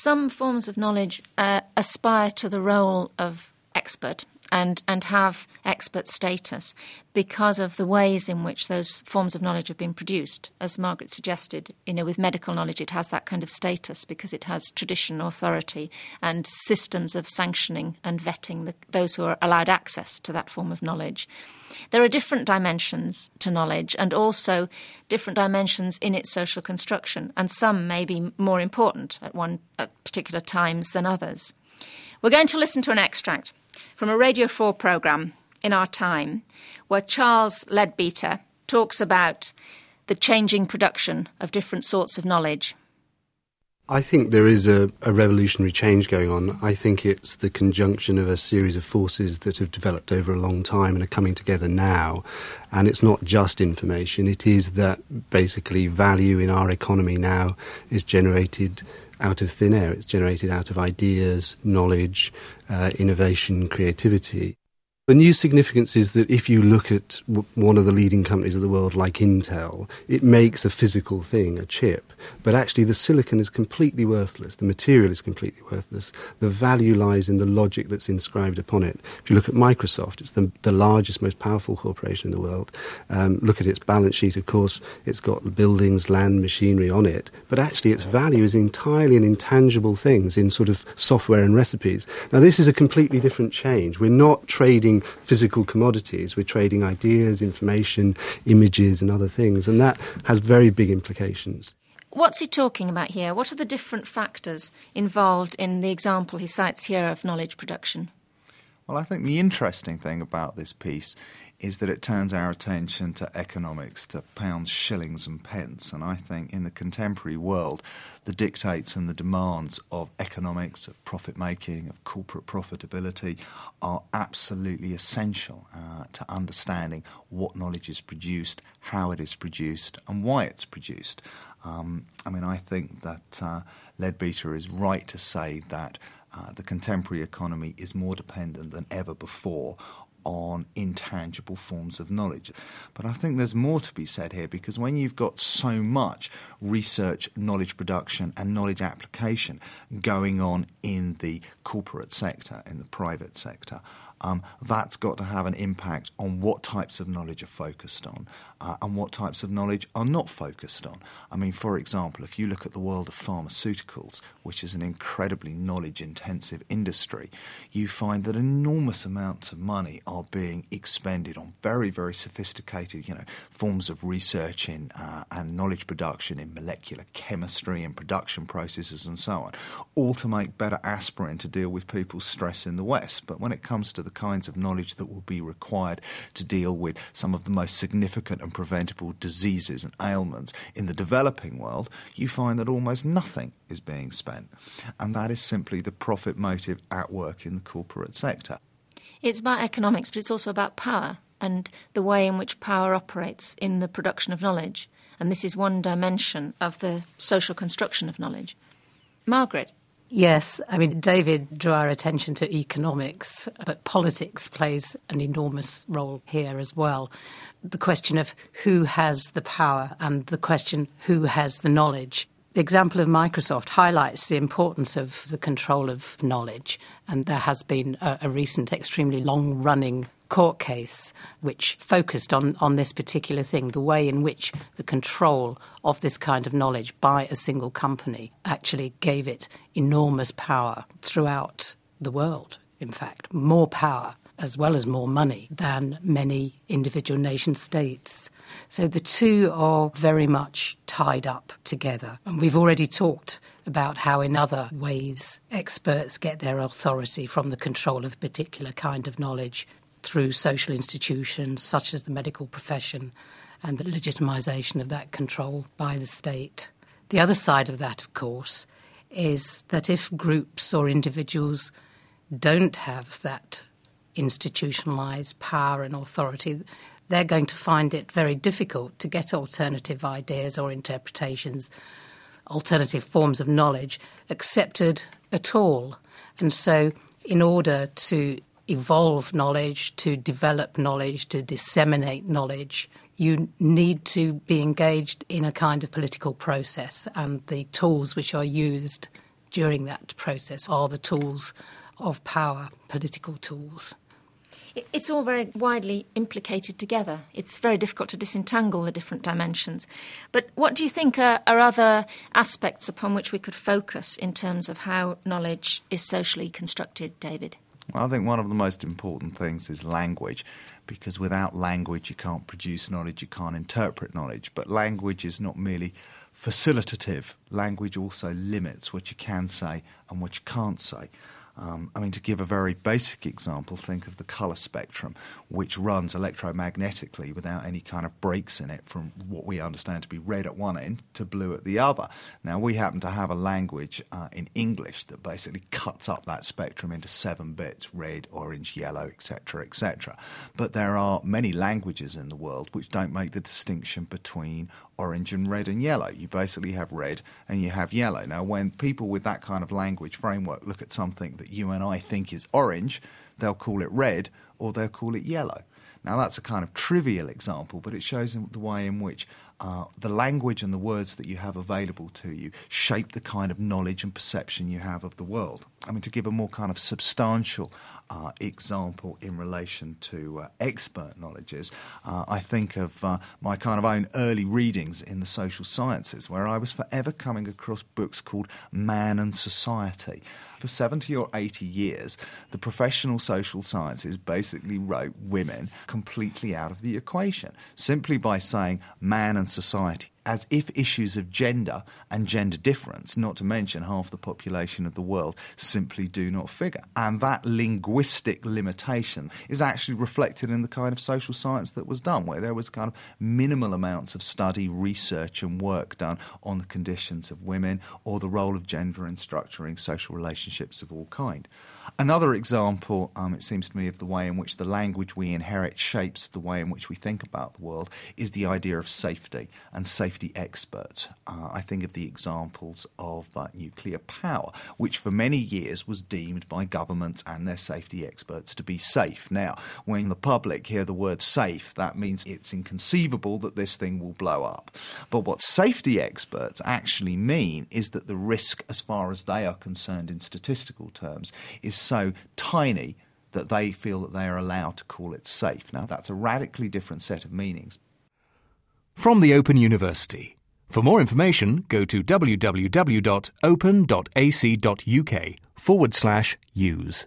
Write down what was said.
Some forms of knowledge uh, aspire to the role of expert and, and have expert status because of the ways in which those forms of knowledge have been produced. As Margaret suggested, you know, with medical knowledge, it has that kind of status because it has tradition, authority, and systems of sanctioning and vetting the, those who are allowed access to that form of knowledge. There are different dimensions to knowledge and also different dimensions in its social construction, and some may be more important at one at particular times than others. We're going to listen to an extract from a Radio 4 programme in our time where Charles Leadbeater talks about the changing production of different sorts of knowledge. I think there is a, a, revolutionary change going on. I think it's the conjunction of a series of forces that have developed over a long time and are coming together now. And it's not just information, it is that basically value in our economy now is generated out of thin air. It's generated out of ideas, knowledge, uh, innovation, creativity. The new significance is that if you look at w- one of the leading companies of the world, like Intel, it makes a physical thing, a chip, but actually the silicon is completely worthless. The material is completely worthless. The value lies in the logic that's inscribed upon it. If you look at Microsoft, it's the, the largest, most powerful corporation in the world. Um, look at its balance sheet, of course, it's got buildings, land, machinery on it, but actually its value is entirely in intangible things, in sort of software and recipes. Now, this is a completely different change. We're not trading physical commodities, we're trading ideas, information, images, and other things, and that has very big implications. What's he talking about here? What are the different factors involved in the example he cites here of knowledge production? Well, I think the interesting thing about this piece is that it turns our attention to economics, to pounds, shillings, and pence. And I think in the contemporary world, the dictates and the demands of economics, of profit making, of corporate profitability are absolutely essential uh, to understanding what knowledge is produced, how it is produced, and why it's produced. Um, I mean, I think that uh, Leadbeater is right to say that uh, the contemporary economy is more dependent than ever before on intangible forms of knowledge. But I think there's more to be said here because when you've got so much research, knowledge production, and knowledge application going on in the corporate sector, in the private sector, um, that's got to have an impact on what types of knowledge are focused on uh, and what types of knowledge are not focused on. I mean, for example, if you look at the world of pharmaceuticals, which is an incredibly knowledge intensive industry, you find that enormous amounts of money are being expended on very, very sophisticated you know, forms of research in, uh, and knowledge production in molecular chemistry and production processes and so on, all to make better aspirin to deal with people's stress in the West. But when it comes to the kinds of knowledge that will be required to deal with some of the most significant and preventable diseases and ailments in the developing world, you find that almost nothing is being spent. And that is simply the profit motive at work in the corporate sector. It's about economics, but it's also about power and the way in which power operates in the production of knowledge. And this is one dimension of the social construction of knowledge. Margaret. Yes, I mean, David drew our attention to economics, but politics plays an enormous role here as well. The question of who has the power and the question who has the knowledge. The example of Microsoft highlights the importance of the control of knowledge, and there has been a, a recent, extremely long running court case which focused on, on this particular thing the way in which the control of this kind of knowledge by a single company actually gave it enormous power throughout the world, in fact, more power as well as more money than many individual nation states. So the two are very much tied up together. And we've already talked about how, in other ways, experts get their authority from the control of a particular kind of knowledge through social institutions such as the medical profession and the legitimisation of that control by the state. The other side of that, of course, is that if groups or individuals don't have that institutionalised power and authority, they're going to find it very difficult to get alternative ideas or interpretations, alternative forms of knowledge accepted at all. And so, in order to evolve knowledge, to develop knowledge, to disseminate knowledge, you need to be engaged in a kind of political process, and the tools which are used during that process are the tools of power, political tools. It's all very widely implicated together. It's very difficult to disentangle the different dimensions. But what do you think are, are, other aspects upon which we could focus in terms of how knowledge is socially constructed, David? I think one of the most important things is language, because without language, you can't produce knowledge, you can't interpret knowledge. But language is not merely facilitative, language also limits what you can say and what you can't say. Um, I mean, to give a very basic example, think of the colour spectrum, which runs electromagnetically without any kind of breaks in it from what we understand to be red at one end to blue at the other. Now, we happen to have a language uh, in English that basically cuts up that spectrum into seven bits red, orange, yellow, etc., etc. But there are many languages in the world which don't make the distinction between orange and red and yellow. You basically have red and you have yellow. Now, when people with that kind of language framework look at something that you and I think is orange, they'll call it red or they'll call it yellow. Now, that's a kind of trivial example, but it shows the way in which uh, the language and the words that you have available to you shape the kind of knowledge and perception you have of the world. I mean, to give a more kind of substantial uh, example in relation to uh, expert knowledges, uh, I think of uh, my kind of own early readings in the social sciences, where I was forever coming across books called Man and Society for 70 or 80 years, the professional social sciences basically wrote women completely out of the equation simply by saying man and society as if issues of gender and gender difference, not to mention half the population of the world, simply do not figure. And that linguistic limitation is actually reflected in the kind of social science that was done, where there was kind of minimal amounts of study, research, and work done on the conditions of women or the role of gender in structuring social relationships of all kind. Another example, um, it seems to me, of the way in which the language we inherit shapes the way in which we think about the world is the idea of safety and safety experts. Uh, I think of the examples of uh, nuclear power, which for many years was deemed by governments and their safety experts to be safe. Now, when the public hear the word safe, that means it's inconceivable that this thing will blow up. But what safety experts actually mean is that the risk, as far as they are concerned in statistical terms, is so tiny that they feel that they are allowed to call it safe. Now, that's a radically different set of meanings. From the Open University. For more information, go to www.open.ac.uk forward slash use.